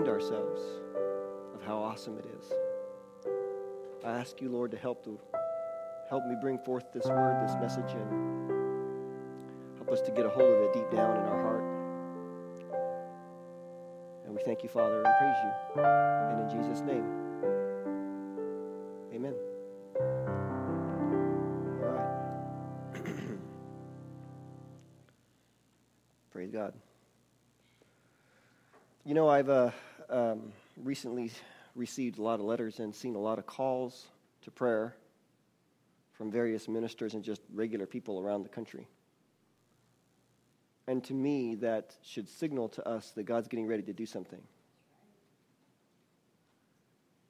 remind ourselves of how awesome it is. I ask you, Lord, to help to help me bring forth this word, this message, and help us to get a hold of it deep down in our heart. And we thank you, Father, and praise you. And in Jesus' name, recently received a lot of letters and seen a lot of calls to prayer from various ministers and just regular people around the country. And to me, that should signal to us that God's getting ready to do something.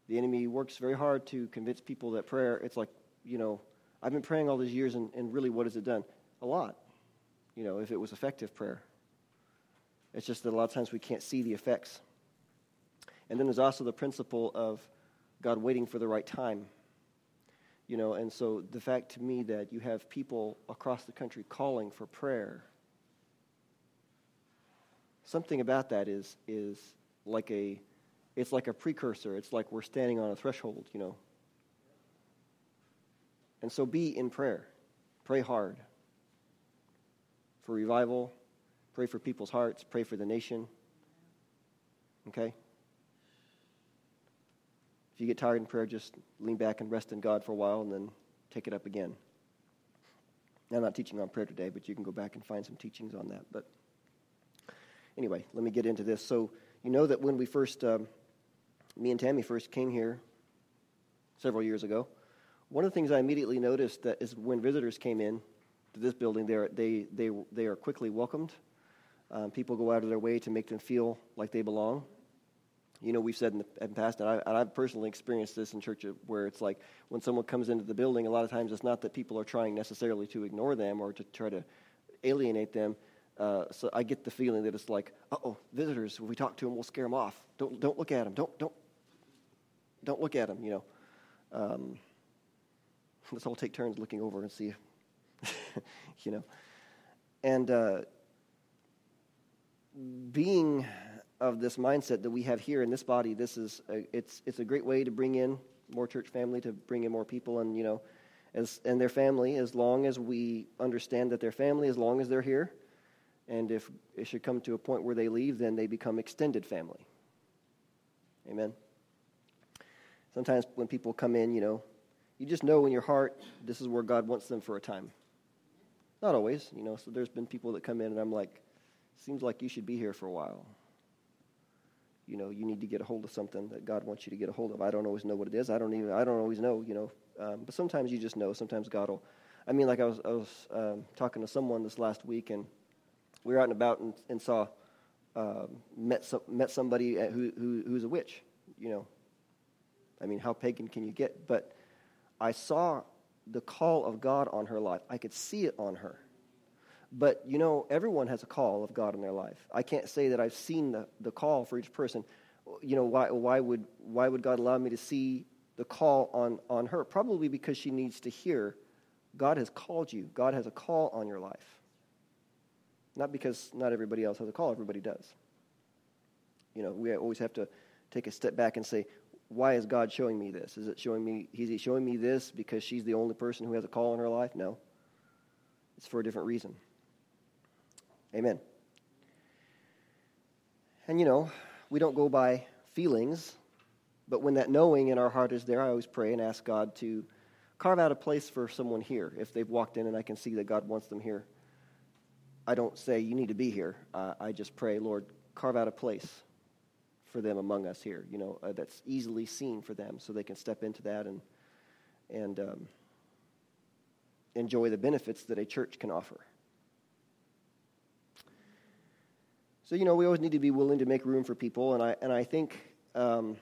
The enemy works very hard to convince people that prayer, it's like, you know, I've been praying all these years, and, and really, what has it done? A lot. You know, if it was effective prayer. It's just that a lot of times we can't see the effects. And then there's also the principle of God waiting for the right time. You know, and so the fact to me that you have people across the country calling for prayer, something about that is is like a it's like a precursor. It's like we're standing on a threshold, you know. And so be in prayer. Pray hard for revival, Pray for people's hearts. Pray for the nation. Okay? If you get tired in prayer, just lean back and rest in God for a while and then take it up again. I'm not teaching on prayer today, but you can go back and find some teachings on that. But anyway, let me get into this. So, you know that when we first, um, me and Tammy first came here several years ago, one of the things I immediately noticed that is when visitors came in to this building, they, they, they are quickly welcomed um, people go out of their way to make them feel like they belong. You know, we've said in the, in the past, and, I, I've personally experienced this in church, where it's like when someone comes into the building, a lot of times it's not that people are trying necessarily to ignore them or to try to alienate them. Uh, so I get the feeling that it's like, oh, visitors. If we talk to them, we'll scare them off. Don't don't look at them. Don't don't don't look at them. You know. Um, let's all take turns looking over and see. you know, and uh, being of this mindset that we have here in this body, this is a, it's it's a great way to bring in more church family, to bring in more people, and you know, as and their family, as long as we understand that their family, as long as they're here, and if it should come to a point where they leave, then they become extended family. Amen. Sometimes when people come in, you know, you just know in your heart this is where God wants them for a time. Not always, you know. So there's been people that come in, and I'm like Seems like you should be here for a while. You know, you need to get a hold of something that God wants you to get a hold of. I don't always know what it is. I don't even. I don't always know. You know, um, but sometimes you just know. Sometimes God will. I mean, like I was, I was um, talking to someone this last week, and we were out and about and, and saw uh, met some, met somebody who, who who's a witch. You know, I mean, how pagan can you get? But I saw the call of God on her life. I could see it on her. But you know, everyone has a call of God in their life. I can't say that I've seen the, the call for each person. You know, why, why, would, why would God allow me to see the call on, on her? Probably because she needs to hear God has called you, God has a call on your life. Not because not everybody else has a call, everybody does. You know, we always have to take a step back and say, why is God showing me this? Is it showing me, is he showing me this because she's the only person who has a call in her life? No. It's for a different reason. Amen. And you know, we don't go by feelings, but when that knowing in our heart is there, I always pray and ask God to carve out a place for someone here. If they've walked in and I can see that God wants them here, I don't say, You need to be here. Uh, I just pray, Lord, carve out a place for them among us here, you know, uh, that's easily seen for them so they can step into that and, and um, enjoy the benefits that a church can offer. So, you know, we always need to be willing to make room for people, and I, and I think um,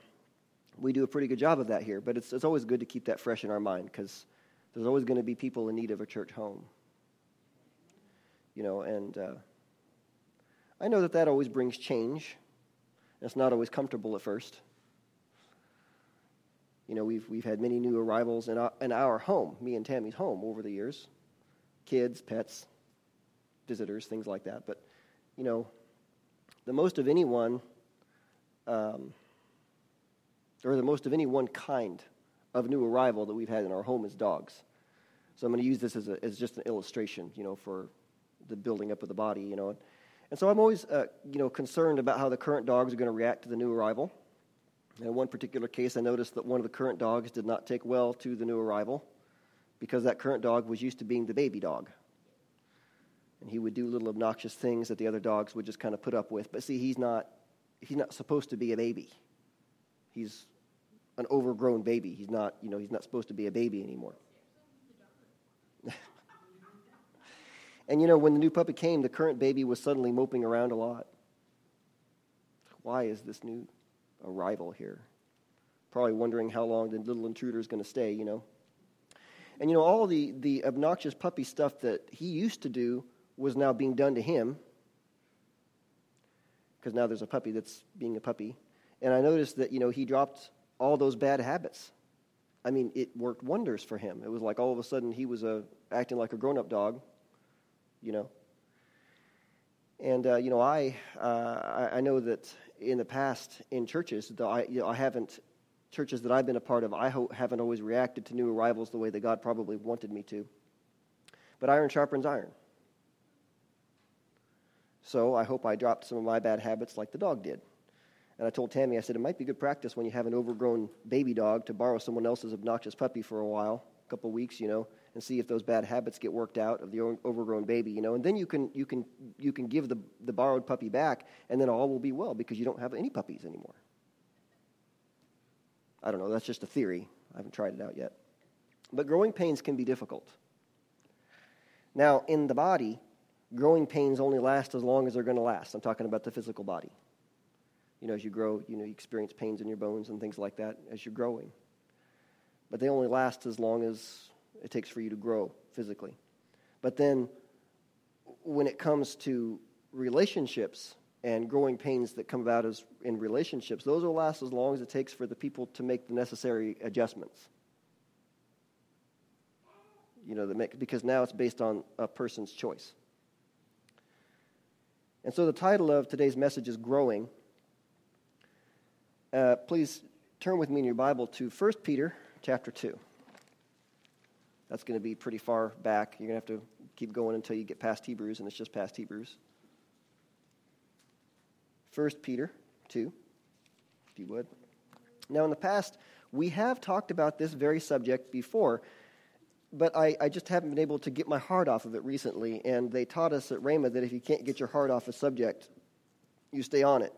we do a pretty good job of that here. But it's, it's always good to keep that fresh in our mind because there's always going to be people in need of a church home. You know, and uh, I know that that always brings change. It's not always comfortable at first. You know, we've, we've had many new arrivals in our, in our home, me and Tammy's home, over the years kids, pets, visitors, things like that. But, you know, the most of anyone um, or the most of any one kind of new arrival that we've had in our home is dogs. So I'm going to use this as, a, as just an illustration, you know, for the building up of the body, you know. And so I'm always, uh, you know, concerned about how the current dogs are going to react to the new arrival. In one particular case, I noticed that one of the current dogs did not take well to the new arrival because that current dog was used to being the baby dog. And he would do little obnoxious things that the other dogs would just kind of put up with. But see, he's not, he's not supposed to be a baby. He's an overgrown baby. He's not, you know, he's not supposed to be a baby anymore. and you know, when the new puppy came, the current baby was suddenly moping around a lot. Why is this new arrival here? Probably wondering how long the little intruder is going to stay, you know. And you know, all the, the obnoxious puppy stuff that he used to do was now being done to him. Because now there's a puppy that's being a puppy. And I noticed that, you know, he dropped all those bad habits. I mean, it worked wonders for him. It was like all of a sudden he was uh, acting like a grown up dog, you know. And, uh, you know, I, uh, I know that in the past in churches, though I, you know, I haven't, churches that I've been a part of, I ho- haven't always reacted to new arrivals the way that God probably wanted me to. But iron sharpens iron. So I hope I dropped some of my bad habits like the dog did. And I told Tammy, I said, it might be good practice when you have an overgrown baby dog to borrow someone else's obnoxious puppy for a while, a couple weeks, you know, and see if those bad habits get worked out of the overgrown baby, you know. And then you can, you can, you can give the, the borrowed puppy back, and then all will be well because you don't have any puppies anymore. I don't know, that's just a theory. I haven't tried it out yet. But growing pains can be difficult. Now, in the body, growing pains only last as long as they're going to last. I'm talking about the physical body. You know, as you grow, you know, you experience pains in your bones and things like that as you're growing. But they only last as long as it takes for you to grow physically. But then when it comes to relationships and growing pains that come about as in relationships, those will last as long as it takes for the people to make the necessary adjustments. You know, make, because now it's based on a person's choice. And so the title of today's message is Growing. Uh, please turn with me in your Bible to 1 Peter chapter 2. That's going to be pretty far back. You're going to have to keep going until you get past Hebrews, and it's just past Hebrews. 1 Peter 2, if you would. Now, in the past, we have talked about this very subject before, but I, I, just haven't been able to get my heart off of it recently. And they taught us at Rhema that if you can't get your heart off a subject, you stay on it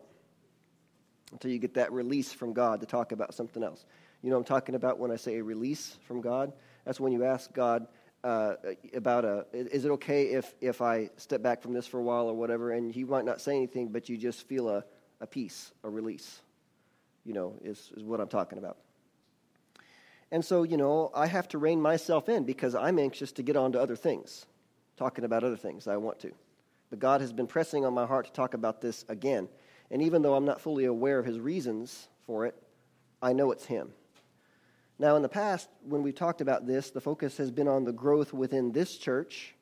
until you get that release from God to talk about something else. You know I'm talking about when I say a release from God? That's when you ask God uh, about a, is it okay if, if I step back from this for a while or whatever, and He might not say anything, but you just feel a, a peace, a release, you know, is, is what I'm talking about. And so, you know, I have to rein myself in because I'm anxious to get on to other things, talking about other things I want to. But God has been pressing on my heart to talk about this again. And even though I'm not fully aware of his reasons for it, I know it's him. Now, in the past, when we've talked about this, the focus has been on the growth within this church.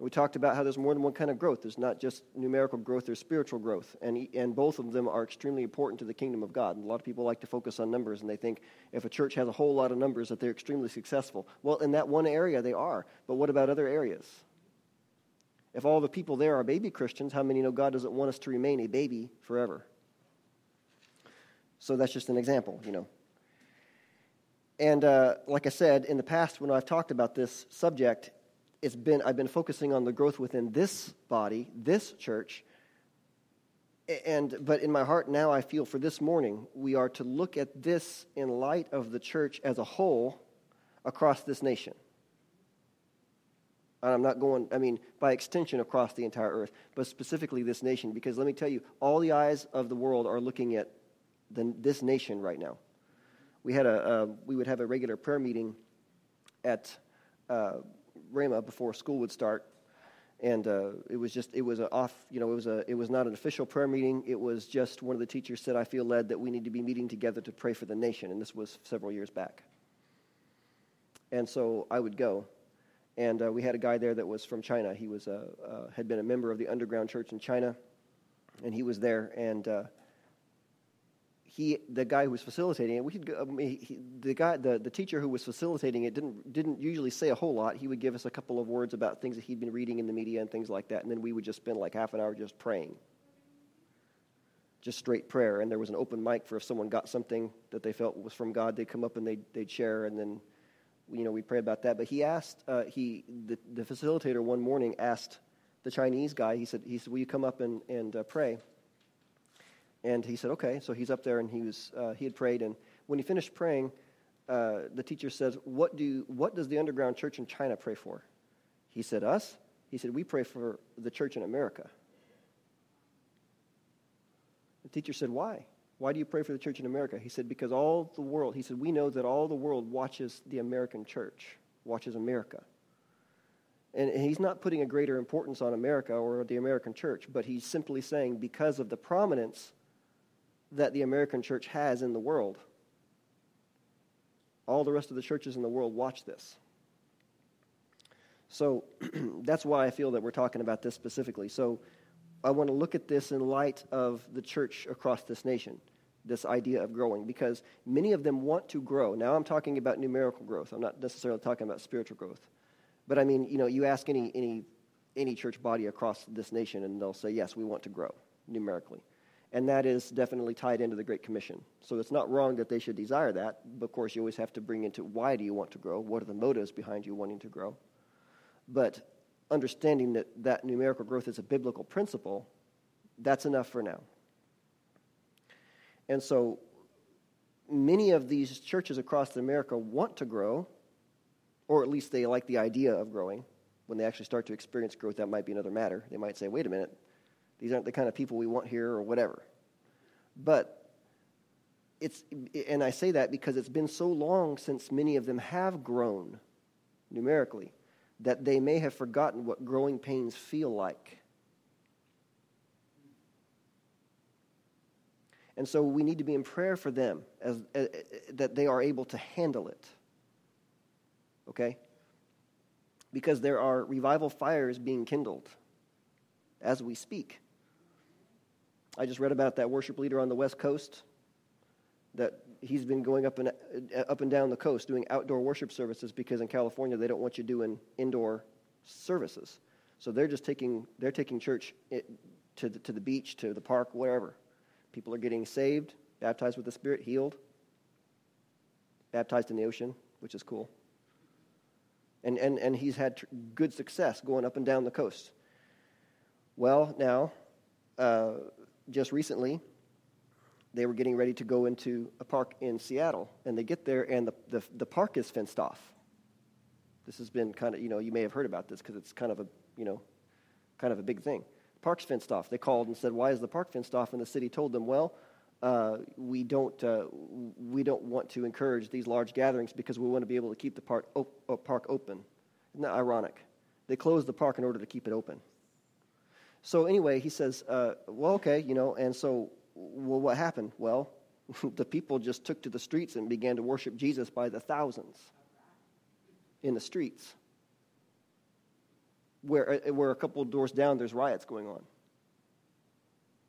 We talked about how there's more than one kind of growth. There's not just numerical growth, there's spiritual growth. And, and both of them are extremely important to the kingdom of God. And a lot of people like to focus on numbers, and they think if a church has a whole lot of numbers, that they're extremely successful. Well, in that one area, they are. But what about other areas? If all the people there are baby Christians, how many know God doesn't want us to remain a baby forever? So that's just an example, you know. And uh, like I said, in the past, when I've talked about this subject, it's been, I've been focusing on the growth within this body, this church. And, but in my heart now, I feel for this morning, we are to look at this in light of the church as a whole across this nation. And I'm not going, I mean, by extension across the entire earth, but specifically this nation, because let me tell you, all the eyes of the world are looking at the, this nation right now. We, had a, uh, we would have a regular prayer meeting at uh, Rhema before school would start. And uh, it was just, it was a off, you know, it was, a, it was not an official prayer meeting. It was just one of the teachers said, I feel led that we need to be meeting together to pray for the nation. And this was several years back. And so I would go. And uh, we had a guy there that was from China. He was a, uh, had been a member of the underground church in China, and he was there. And uh, he, the guy who was facilitating it, we could I mean, he, the guy, the, the teacher who was facilitating it didn't, didn't usually say a whole lot. He would give us a couple of words about things that he'd been reading in the media and things like that, and then we would just spend like half an hour just praying. Just straight prayer. And there was an open mic for if someone got something that they felt was from God, they'd come up and they'd, they'd share, and then, you know, we'd pray about that. But he asked, uh, he, the, the facilitator one morning asked the Chinese guy, he said, he said Will you come up and, and uh, pray? And he said, okay. So he's up there and he, was, uh, he had prayed. And when he finished praying, uh, the teacher says, what, do, what does the underground church in China pray for? He said, us? He said, we pray for the church in America. The teacher said, why? Why do you pray for the church in America? He said, because all the world, he said, we know that all the world watches the American church, watches America. And he's not putting a greater importance on America or the American church, but he's simply saying because of the prominence that the American church has in the world. All the rest of the churches in the world watch this. So that's why I feel that we're talking about this specifically. So I want to look at this in light of the church across this nation, this idea of growing, because many of them want to grow. Now I'm talking about numerical growth. I'm not necessarily talking about spiritual growth. But I mean, you know, you ask any, any, any church body across this nation, and they'll say, yes, we want to grow numerically and that is definitely tied into the Great Commission. So it's not wrong that they should desire that, but of course, you always have to bring into why do you want to grow? What are the motives behind you wanting to grow? But understanding that that numerical growth is a biblical principle, that's enough for now. And so many of these churches across America want to grow, or at least they like the idea of growing. When they actually start to experience growth, that might be another matter. They might say, wait a minute, these aren't the kind of people we want here or whatever. But it's, and I say that because it's been so long since many of them have grown numerically that they may have forgotten what growing pains feel like. And so we need to be in prayer for them as, as, that they are able to handle it. Okay? Because there are revival fires being kindled as we speak. I just read about that worship leader on the West Coast that he's been going up and uh, up and down the coast doing outdoor worship services because in California they don't want you doing indoor services. So they're just taking they're taking church to the, to the beach, to the park, wherever. People are getting saved, baptized with the Spirit, healed, baptized in the ocean, which is cool. And and and he's had tr- good success going up and down the coast. Well, now. Uh, just recently, they were getting ready to go into a park in Seattle, and they get there, and the, the, the park is fenced off. This has been kind of, you know, you may have heard about this because it's kind of a, you know, kind of a big thing. Park's fenced off. They called and said, "Why is the park fenced off?" And the city told them, "Well, uh, we don't uh, we don't want to encourage these large gatherings because we want to be able to keep the park op- uh, park open." Isn't that ironic? They closed the park in order to keep it open. So anyway, he says, uh, well, okay, you know, and so, well, what happened? Well, the people just took to the streets and began to worship Jesus by the thousands in the streets. Where, uh, where a couple of doors down, there's riots going on.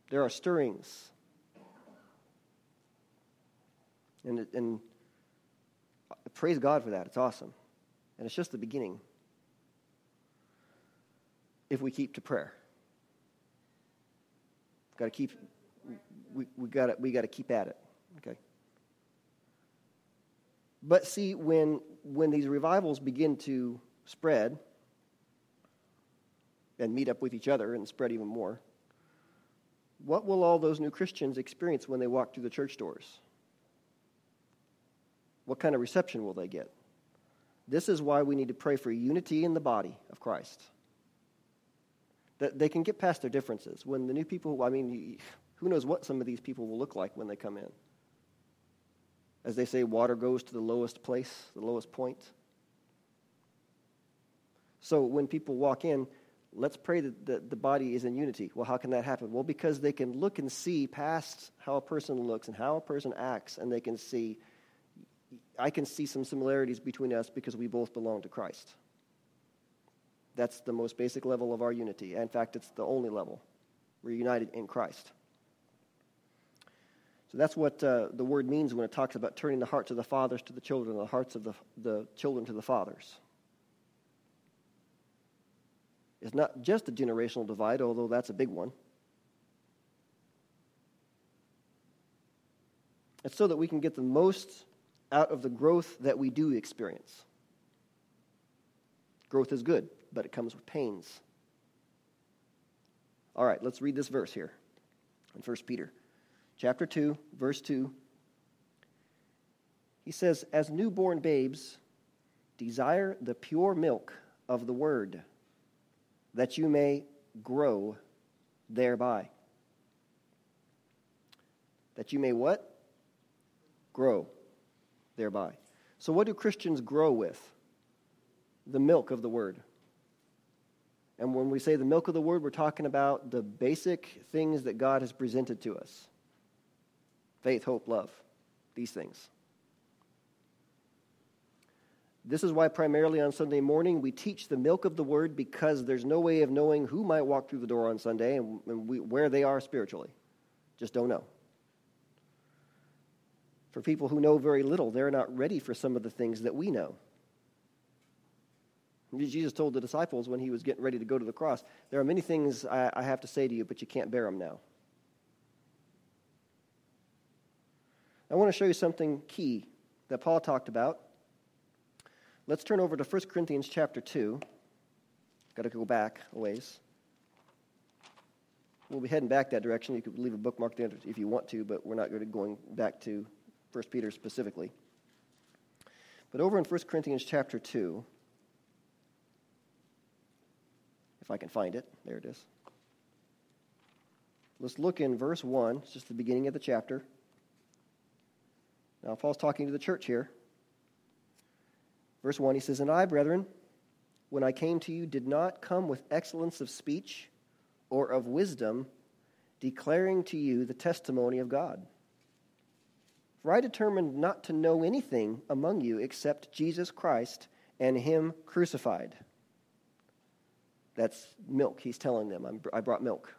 There are stirrings. And, and praise God for that. It's awesome. And it's just the beginning if we keep to prayer. Got to keep, we, we got we to keep at it. Okay. But see, when when these revivals begin to spread and meet up with each other and spread even more, what will all those new Christians experience when they walk through the church doors? What kind of reception will they get? This is why we need to pray for unity in the body of Christ that they can get past their differences. When the new people, I mean, who knows what some of these people will look like when they come in. As they say, water goes to the lowest place, the lowest point. So when people walk in, let's pray that the, the body is in unity. Well, how can that happen? Well, because they can look and see past how a person looks and how a person acts, and they can see, I can see some similarities between us because we both belong to Christ. That's the most basic level of our unity. In fact, it's the only level. We're united in Christ. So that's what uh, the word means when it talks about turning the hearts of the fathers to the children, the hearts of the, the children to the fathers. It's not just a generational divide, although that's a big one. It's so that we can get the most out of the growth that we do experience. Growth is good, but it comes with pains. All right, let's read this verse here in 1 Peter chapter 2, verse 2. He says, As newborn babes, desire the pure milk of the word, that you may grow thereby. That you may what? Grow thereby. So, what do Christians grow with? The milk of the word. And when we say the milk of the word, we're talking about the basic things that God has presented to us faith, hope, love, these things. This is why, primarily on Sunday morning, we teach the milk of the word because there's no way of knowing who might walk through the door on Sunday and, we, where they are spiritually. Just don't know. For people who know very little, they're not ready for some of the things that we know. Jesus told the disciples when he was getting ready to go to the cross, There are many things I, I have to say to you, but you can't bear them now. I want to show you something key that Paul talked about. Let's turn over to 1 Corinthians chapter 2. Got to go back a ways. We'll be heading back that direction. You could leave a bookmark there if you want to, but we're not going back to 1 Peter specifically. But over in 1 Corinthians chapter 2, I can find it. There it is. Let's look in verse 1. It's just the beginning of the chapter. Now, Paul's talking to the church here. Verse 1, he says, And I, brethren, when I came to you, did not come with excellence of speech or of wisdom, declaring to you the testimony of God. For I determined not to know anything among you except Jesus Christ and Him crucified. That's milk. He's telling them, i brought milk.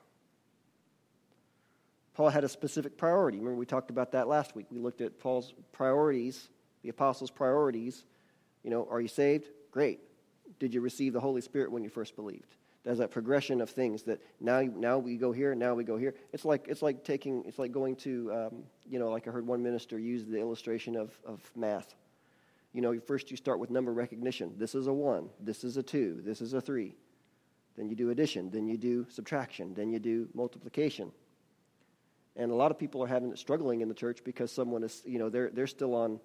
Paul had a specific priority. Remember, we talked about that last week. We looked at Paul's priorities, the apostles' priorities. You know, are you saved? Great. Did you receive the Holy Spirit when you first believed? There's that progression of things that now, now we go here, now we go here. It's like, it's like taking, it's like going to, um, you know, like I heard one minister use the illustration of, of math. You know, first you start with number recognition. This is a one, this is a two, this is a three. Then you do addition. Then you do subtraction. Then you do multiplication. And a lot of people are having it struggling in the church because someone is, you know, they're, they're still on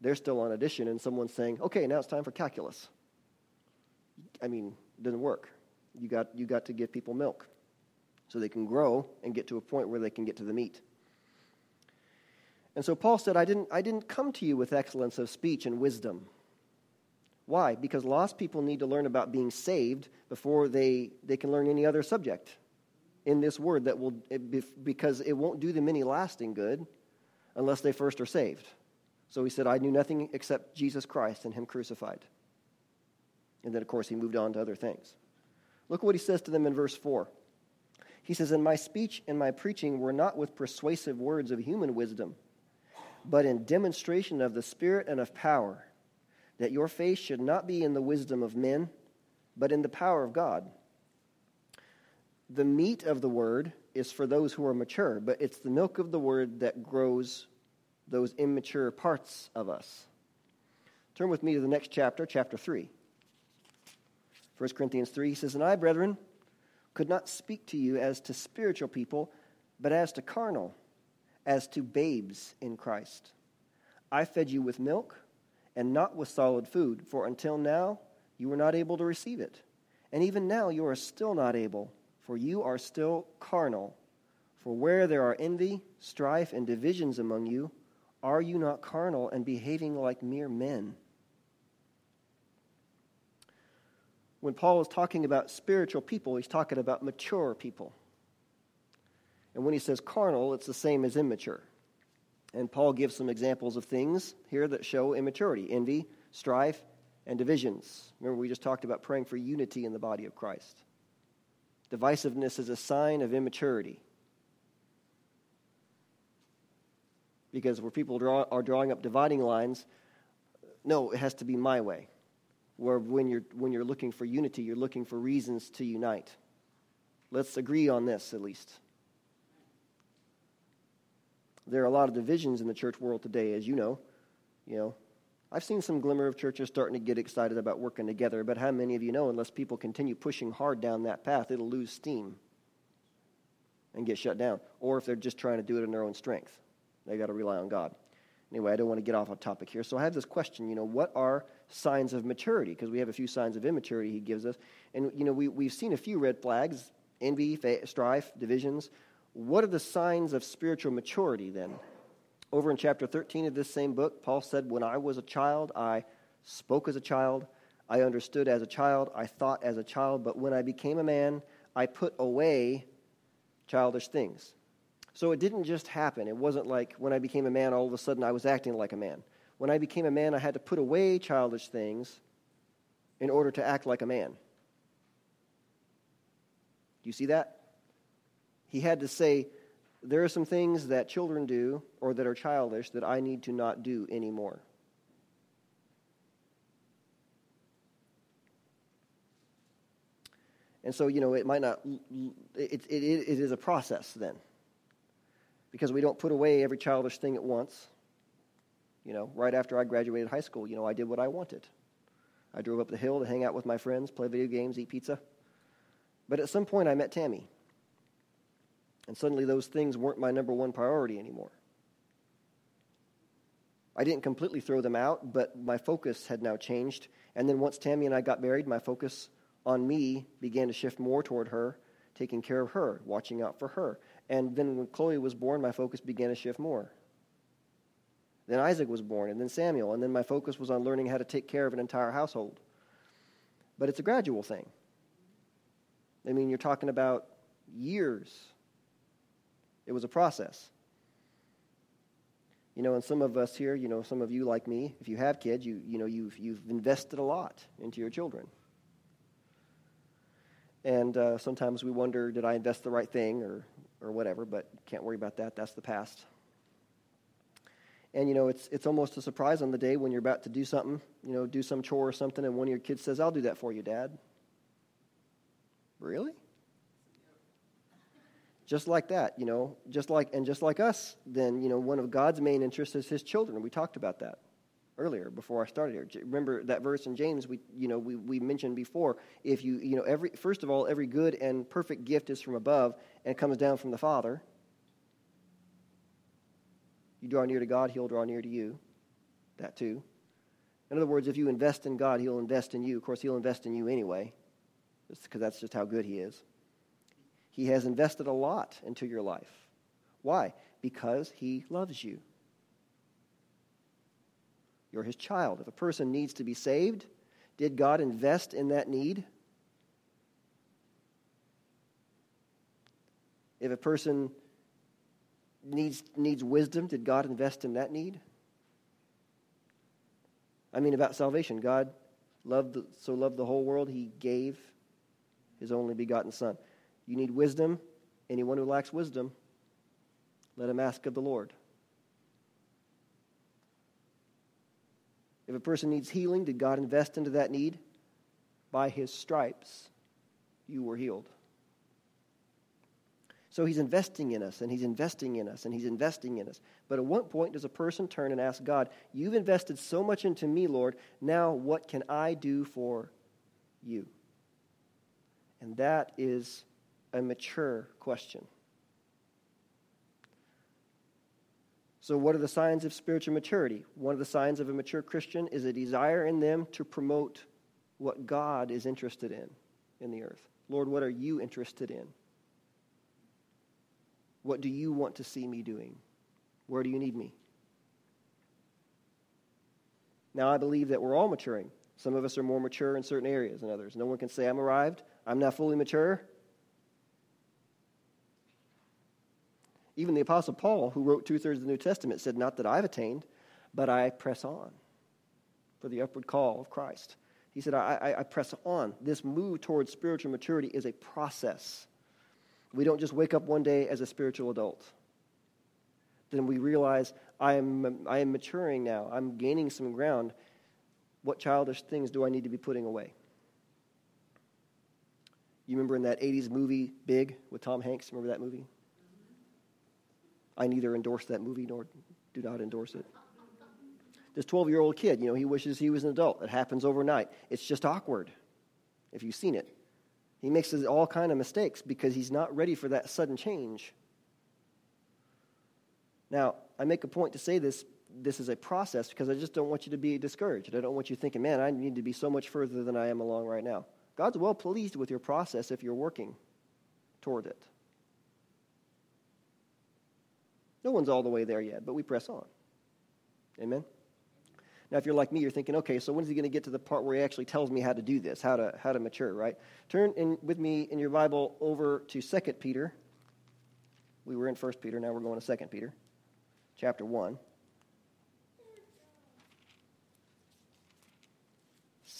they're still on addition and someone's saying, okay, now it's time for calculus. I mean, it doesn't work. You got, you got to give people milk so they can grow and get to a point where they can get to the meat. And so Paul said, I didn't, I didn't come to you with excellence of speech and wisdom. Why? Because lost people need to learn about being saved before they, they can learn any other subject in this word that will because it won't do them any lasting good unless they first are saved. So he said, I knew nothing except Jesus Christ and him crucified. And then, of course, he moved on to other things. Look what he says to them in verse 4. He says, And my speech and my preaching were not with persuasive words of human wisdom, but in demonstration of the Spirit and of power that your faith should not be in the wisdom of men, but in the power of God. The meat of the word is for those who are mature, but it's the milk of the word that grows those immature parts of us. Turn with me to the next chapter, chapter 3. 1 Corinthians 3, he says, And I, brethren, could not speak to you as to spiritual people, but as to carnal, as to babes in Christ. I fed you with milk and not with solid food, for until now you were not able to receive it. And even now you are still not able, for you are still carnal. For where there are envy, strife, and divisions among you, are you not carnal and behaving like mere men? When Paul is talking about spiritual people, he's talking about mature people. And when he says carnal, it's the same as immature. And Paul gives some examples of things here that show immaturity envy, strife, and divisions. Remember, we just talked about praying for unity in the body of Christ. Divisiveness is a sign of immaturity. Because where people draw, are drawing up dividing lines, no, it has to be my way. Where when you're, when you're looking for unity, you're looking for reasons to unite. Let's agree on this at least. There are a lot of divisions in the church world today, as you know. You know, I've seen some glimmer of churches starting to get excited about working together, but how many of you know, unless people continue pushing hard down that path, it'll lose steam and get shut down. Or if they're just trying to do it in their own strength, they got to rely on God. Anyway, I don't want to get off on topic here. So I have this question, you know, what are signs of maturity? Because we have a few signs of immaturity he gives us. And, you know, we, we've seen a few red flags envy, strife, divisions. What are the signs of spiritual maturity then? Over in chapter 13 of this same book, Paul said, When I was a child, I spoke as a child, I understood as a child, I thought as a child, but when I became a man, I put away childish things. So it didn't just happen. It wasn't like when I became a man, all of a sudden I was acting like a man. When I became a man, I had to put away childish things in order to act like a man. Do you see that? He had to say, There are some things that children do or that are childish that I need to not do anymore. And so, you know, it might not, it, it, it is a process then. Because we don't put away every childish thing at once. You know, right after I graduated high school, you know, I did what I wanted. I drove up the hill to hang out with my friends, play video games, eat pizza. But at some point, I met Tammy. And suddenly, those things weren't my number one priority anymore. I didn't completely throw them out, but my focus had now changed. And then once Tammy and I got married, my focus on me began to shift more toward her, taking care of her, watching out for her. And then when Chloe was born, my focus began to shift more. Then Isaac was born, and then Samuel, and then my focus was on learning how to take care of an entire household. But it's a gradual thing. I mean, you're talking about years. It was a process. You know, and some of us here, you know, some of you like me, if you have kids, you, you know, you've, you've invested a lot into your children. And uh, sometimes we wonder, did I invest the right thing or, or whatever, but can't worry about that. That's the past. And, you know, it's, it's almost a surprise on the day when you're about to do something, you know, do some chore or something, and one of your kids says, I'll do that for you, Dad. Really? Just like that, you know, just like, and just like us, then, you know, one of God's main interests is his children. We talked about that earlier before I started here. Remember that verse in James we you know we, we mentioned before. If you you know every first of all every good and perfect gift is from above and comes down from the Father. You draw near to God, He'll draw near to you. That too. In other words, if you invest in God, He'll invest in you. Of course, He'll invest in you anyway, because that's just how good He is. He has invested a lot into your life. Why? Because He loves you. You're his child. If a person needs to be saved, did God invest in that need? If a person needs, needs wisdom, did God invest in that need? I mean, about salvation. God loved the, so loved the whole world, he gave his only begotten Son. You need wisdom. Anyone who lacks wisdom, let him ask of the Lord. If a person needs healing, did God invest into that need? By his stripes, you were healed. So he's investing in us, and he's investing in us, and he's investing in us. But at what point does a person turn and ask God, You've invested so much into me, Lord, now what can I do for you? And that is a mature question. So, what are the signs of spiritual maturity? One of the signs of a mature Christian is a desire in them to promote what God is interested in in the earth. Lord, what are you interested in? What do you want to see me doing? Where do you need me? Now, I believe that we're all maturing. Some of us are more mature in certain areas than others. No one can say, I'm arrived, I'm not fully mature. Even the Apostle Paul, who wrote two thirds of the New Testament, said, Not that I've attained, but I press on for the upward call of Christ. He said, I, I, I press on. This move towards spiritual maturity is a process. We don't just wake up one day as a spiritual adult. then we realize I am, I am maturing now. I'm gaining some ground. What childish things do I need to be putting away? You remember in that 80s movie, Big, with Tom Hanks? Remember that movie? I neither endorse that movie nor do not endorse it. This 12 year old kid, you know, he wishes he was an adult. It happens overnight. It's just awkward if you've seen it. He makes all kind of mistakes because he's not ready for that sudden change. Now, I make a point to say this this is a process because I just don't want you to be discouraged. I don't want you thinking, man, I need to be so much further than I am along right now. God's well pleased with your process if you're working toward it. No one's all the way there yet, but we press on. Amen? Now, if you're like me, you're thinking, okay, so when's he going to get to the part where he actually tells me how to do this, how to, how to mature, right? Turn in, with me in your Bible over to 2 Peter. We were in 1 Peter, now we're going to 2 Peter, chapter 1.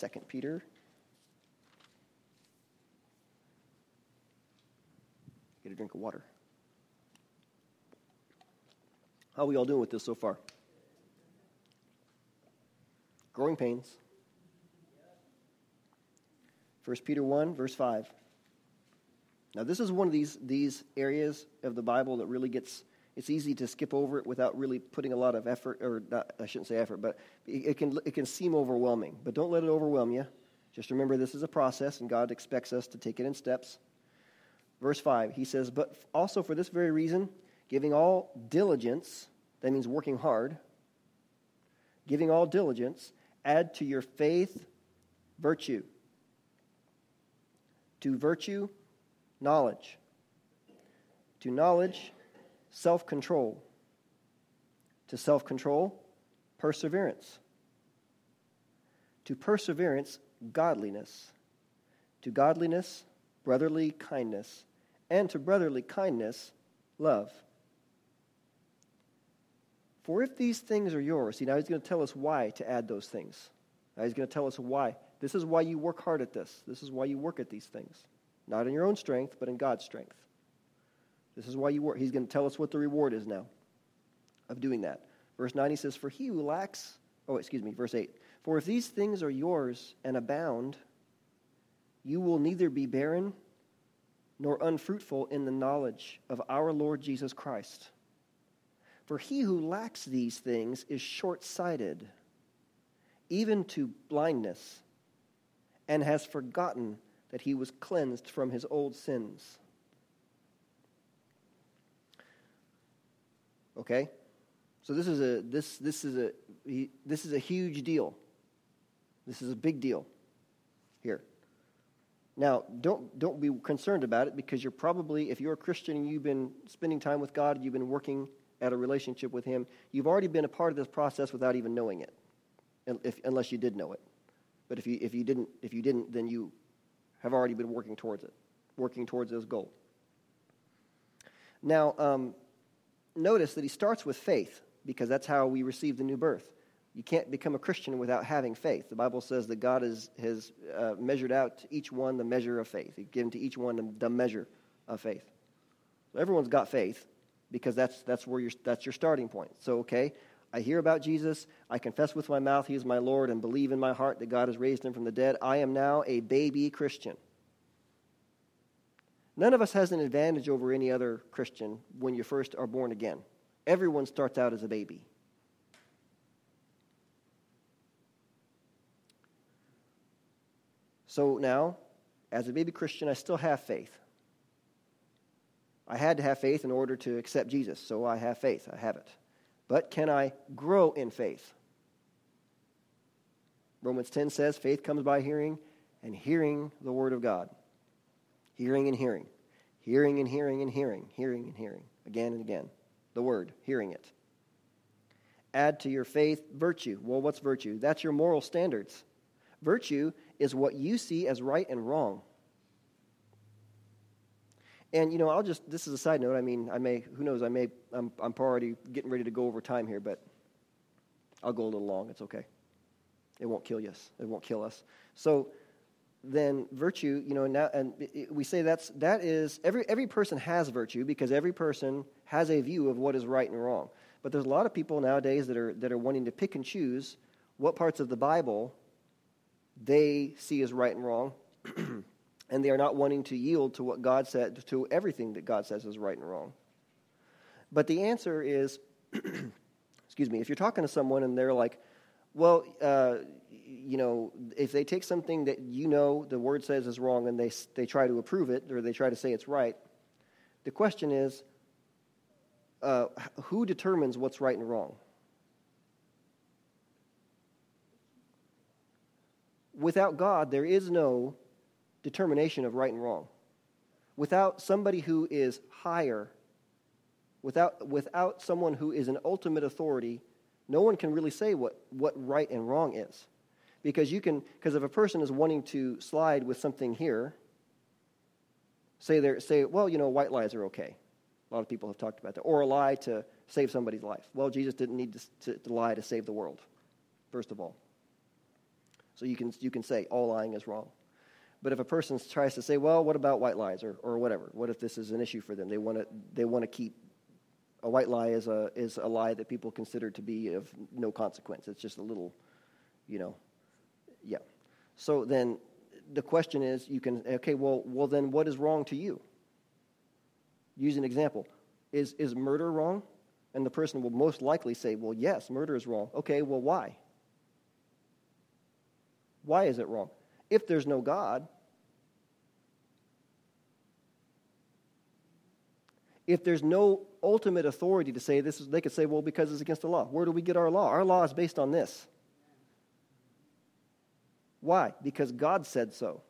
2 Peter. Get a drink of water. How are we all doing with this so far? growing pains. 1 Peter 1, verse 5. Now, this is one of these, these areas of the Bible that really gets, it's easy to skip over it without really putting a lot of effort, or not, I shouldn't say effort, but it can, it can seem overwhelming. But don't let it overwhelm you. Just remember this is a process, and God expects us to take it in steps. Verse 5, he says, But also for this very reason, giving all diligence, that means working hard, giving all diligence, Add to your faith virtue. To virtue, knowledge. To knowledge, self control. To self control, perseverance. To perseverance, godliness. To godliness, brotherly kindness. And to brotherly kindness, love. For if these things are yours, see, now he's going to tell us why to add those things. Now he's going to tell us why. This is why you work hard at this. This is why you work at these things. Not in your own strength, but in God's strength. This is why you work. He's going to tell us what the reward is now of doing that. Verse 9, he says, For he who lacks, oh, excuse me, verse 8, For if these things are yours and abound, you will neither be barren nor unfruitful in the knowledge of our Lord Jesus Christ. For he who lacks these things is short sighted, even to blindness, and has forgotten that he was cleansed from his old sins. Okay? So this is a this this is a he, this is a huge deal. This is a big deal here. Now, don't don't be concerned about it because you're probably if you're a Christian and you've been spending time with God, you've been working at a relationship with Him, you've already been a part of this process without even knowing it, if, unless you did know it. But if you, if, you didn't, if you didn't, then you have already been working towards it, working towards this goal. Now, um, notice that he starts with faith because that's how we receive the new birth. You can't become a Christian without having faith. The Bible says that God is, has uh, measured out to each one the measure of faith. He's given to each one the measure of faith. So everyone's got faith, because that's, that's, where your, that's your starting point. So, okay, I hear about Jesus. I confess with my mouth he is my Lord and believe in my heart that God has raised him from the dead. I am now a baby Christian. None of us has an advantage over any other Christian when you first are born again. Everyone starts out as a baby. So now, as a baby Christian, I still have faith. I had to have faith in order to accept Jesus, so I have faith. I have it. But can I grow in faith? Romans 10 says faith comes by hearing, and hearing the Word of God. Hearing and hearing. Hearing and hearing and hearing. Hearing and hearing. Again and again. The Word, hearing it. Add to your faith virtue. Well, what's virtue? That's your moral standards. Virtue is what you see as right and wrong. And you know, I'll just this is a side note. I mean, I may who knows, I may I'm I'm already getting ready to go over time here, but I'll go a little long. It's okay. It won't kill us. It won't kill us. So then virtue, you know, now, and we say that's, that is, every, every person has virtue because every person has a view of what is right and wrong. But there's a lot of people nowadays that are, that are wanting to pick and choose what parts of the Bible they see as right and wrong, and they are not wanting to yield to what God said, to everything that God says is right and wrong. But the answer is, excuse me, if you're talking to someone and they're like, well, uh, you know, if they take something that you know the word says is wrong and they, they try to approve it or they try to say it's right, the question is uh, who determines what's right and wrong? Without God, there is no determination of right and wrong. Without somebody who is higher, without, without someone who is an ultimate authority, no one can really say what, what right and wrong is. Because you can because if a person is wanting to slide with something here say they say well you know white lies are okay. A lot of people have talked about that. Or a lie to save somebody's life. Well jesus didn't need to, to, to lie to save the world first of all. So you can you can say all lying is wrong but if a person tries to say well what about white lies or, or whatever what if this is an issue for them they want to they want to keep a white lie is a is a lie that people consider to be of no consequence it's just a little you know yeah. So then the question is you can, okay, well, well then what is wrong to you? Use an example. Is, is murder wrong? And the person will most likely say, well, yes, murder is wrong. Okay, well, why? Why is it wrong? If there's no God, if there's no ultimate authority to say this, they could say, well, because it's against the law. Where do we get our law? Our law is based on this. Why? Because God said so.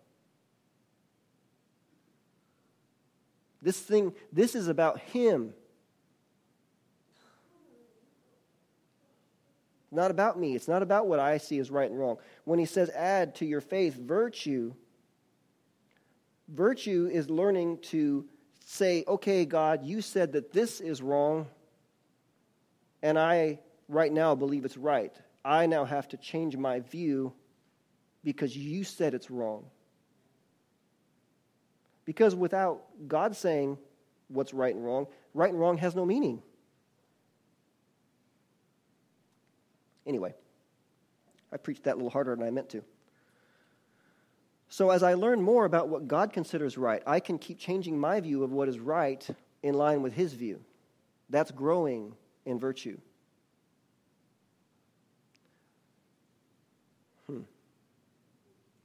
This thing, this is about Him. Not about me. It's not about what I see as right and wrong. When He says, add to your faith virtue, virtue is learning to say, okay, God, you said that this is wrong, and I right now believe it's right. I now have to change my view because you said it's wrong. Because without God saying what's right and wrong, right and wrong has no meaning. Anyway, I preached that a little harder than I meant to. So, as I learn more about what God considers right, I can keep changing my view of what is right in line with His view. That's growing in virtue. Hmm.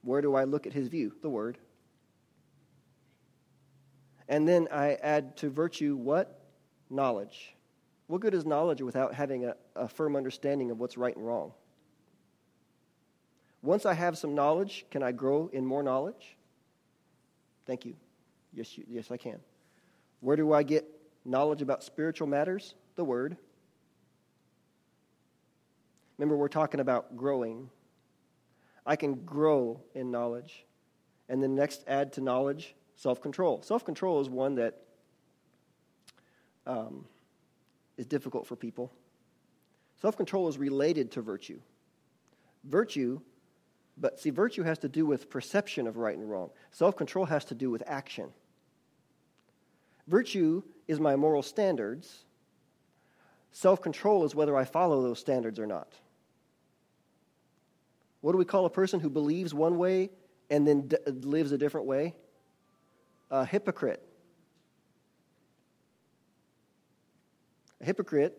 Where do I look at his view? The Word. And then I add to virtue what? Knowledge. What good is knowledge without having a, a firm understanding of what's right and wrong? Once I have some knowledge, can I grow in more knowledge? Thank you. Yes, you, yes, I can. Where do I get knowledge about spiritual matters? The Word. Remember, we're talking about growing. I can grow in knowledge. And then next, add to knowledge self control. Self control is one that um, is difficult for people. Self control is related to virtue. Virtue, but see, virtue has to do with perception of right and wrong, self control has to do with action. Virtue is my moral standards. Self control is whether I follow those standards or not. What do we call a person who believes one way and then d- lives a different way? A hypocrite. A hypocrite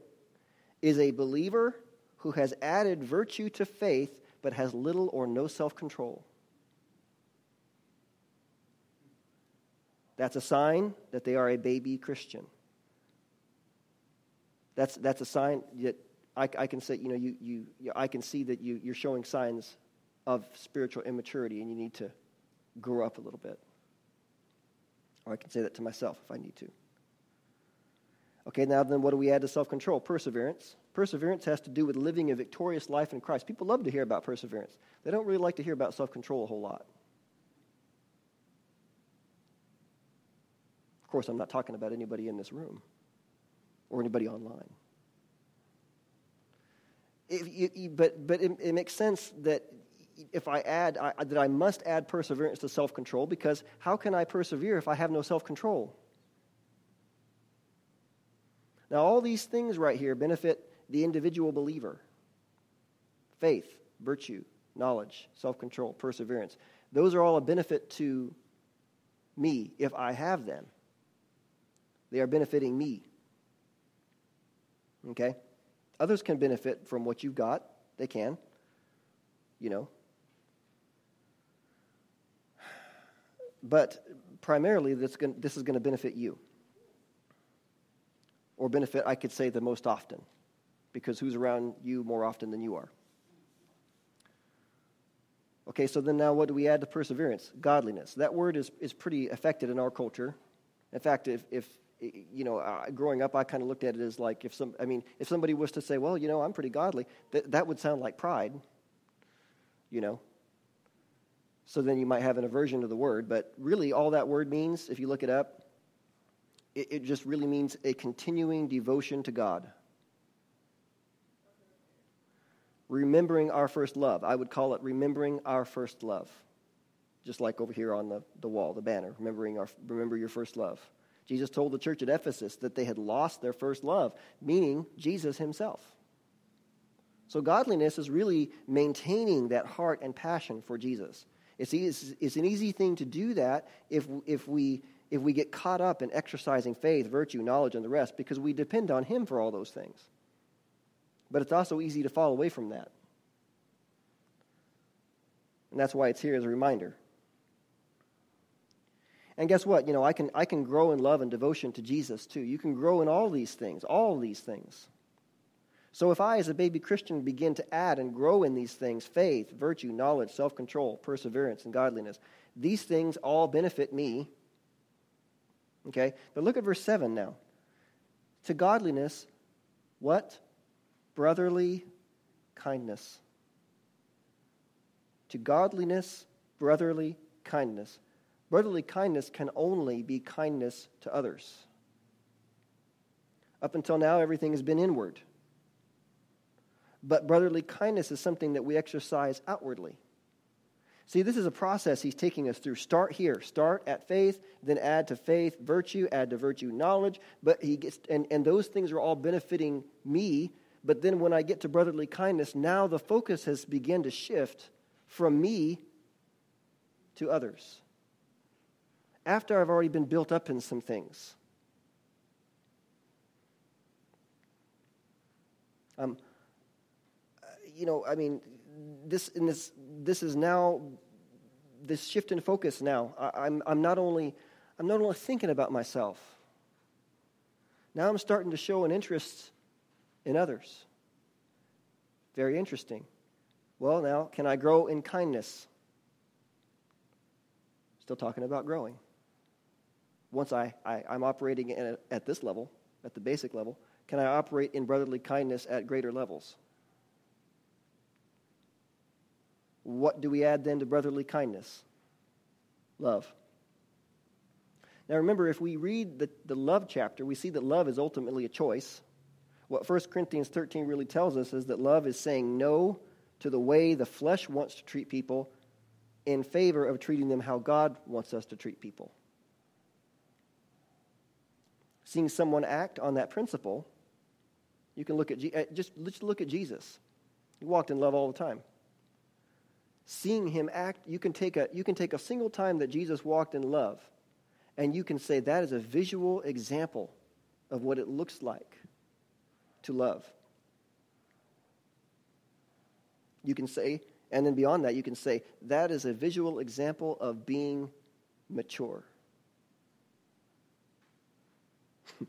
is a believer who has added virtue to faith but has little or no self control. That's a sign that they are a baby Christian. That's, that's a sign that I, I can say, you know, you, you, I can see that you, you're showing signs of spiritual immaturity and you need to grow up a little bit. Or I can say that to myself if I need to. Okay, now then, what do we add to self control? Perseverance. Perseverance has to do with living a victorious life in Christ. People love to hear about perseverance, they don't really like to hear about self control a whole lot. Of course, I'm not talking about anybody in this room or anybody online but but it, makes sense that if I add, I, that I must add perseverance to self control because how can I persevere if I have no self control? Now, all these things right here benefit the individual believer faith, virtue, knowledge, self control, perseverance. Those are all a benefit to me if I have them. They are benefiting me. Okay? Others can benefit from what you've got. They can. You know. But primarily, this, this is going to benefit you. Or benefit, I could say, the most often. Because who's around you more often than you are? Okay, so then now what do we add to perseverance? Godliness. That word is, is pretty affected in our culture. In fact, if, if you know, uh, growing up, I kind of looked at it as like if some, I mean, if somebody was to say, well, you know, I'm pretty godly, that, that would sound like pride, you know. So then you might have an aversion to the word, but really all that word means, if you look it up, it, it just really means a continuing devotion to God. Remembering our first love. I would call it remembering our first love. Just like over here on the, the wall, the banner, remembering our, remember your first love. Jesus told the church at Ephesus that they had lost their first love, meaning Jesus himself. So, godliness is really maintaining that heart and passion for Jesus. It's, easy, it's an easy thing to do that if, if, we, if we get caught up in exercising faith, virtue, knowledge, and the rest, because we depend on Him for all those things. But it's also easy to fall away from that. And that's why it's here as a reminder. And guess what? You know, I can, I can grow in love and devotion to Jesus too. You can grow in all these things, all these things. So if I, as a baby Christian, begin to add and grow in these things faith, virtue, knowledge, self control, perseverance, and godliness these things all benefit me. Okay? But look at verse 7 now. To godliness, what? Brotherly kindness. To godliness, brotherly kindness. Brotherly kindness can only be kindness to others. Up until now, everything has been inward. But brotherly kindness is something that we exercise outwardly. See, this is a process he's taking us through. Start here. Start at faith, then add to faith virtue, add to virtue knowledge. But he gets and, and those things are all benefiting me but then when I get to brotherly kindness, now the focus has begun to shift from me to others. After I've already been built up in some things. Um, you know, I mean, this, in this, this is now, this shift in focus now. I, I'm, I'm, not only, I'm not only thinking about myself, now I'm starting to show an interest in others. Very interesting. Well, now, can I grow in kindness? Still talking about growing. Once I, I, am operating a, at this level, at the basic level, can I operate in brotherly kindness at greater levels? What do we add then to brotherly kindness? Love. Now remember, if we read the, the love chapter, we see that love is ultimately a choice. What 1 Corinthians 13 really tells us is that love is saying no to the way the flesh wants to treat people in favor of treating them how God wants us to treat people. Seeing someone act on that principle, you can look at uh, just let's look at Jesus. He walked in love all the time. Seeing him act, you can take a you can take a single time that Jesus walked in love, and you can say that is a visual example of what it looks like to love. You can say, and then beyond that, you can say, that is a visual example of being mature.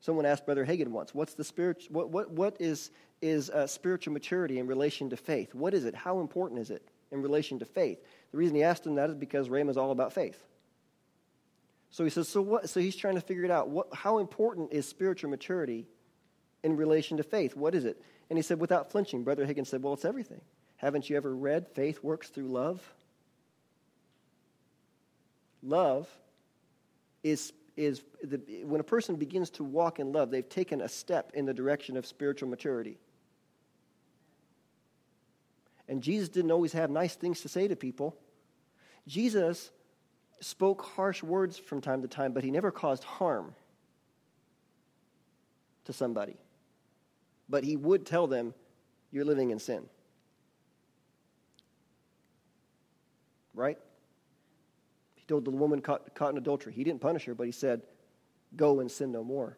Someone asked Brother Hagin once, what's the spirit, what, what, what is, is uh, spiritual maturity in relation to faith? What is it? How important is it in relation to faith? The reason he asked him that is because Rhema is all about faith. So he says, so what? So he's trying to figure it out. What, how important is spiritual maturity in relation to faith? What is it? And he said, without flinching. Brother Higgins said, well, it's everything. Haven't you ever read Faith Works Through Love? Love is, is the, when a person begins to walk in love, they've taken a step in the direction of spiritual maturity. And Jesus didn't always have nice things to say to people. Jesus spoke harsh words from time to time, but he never caused harm to somebody. But he would tell them, You're living in sin. Right? He told the woman caught, caught in adultery. He didn't punish her, but he said, Go and sin no more.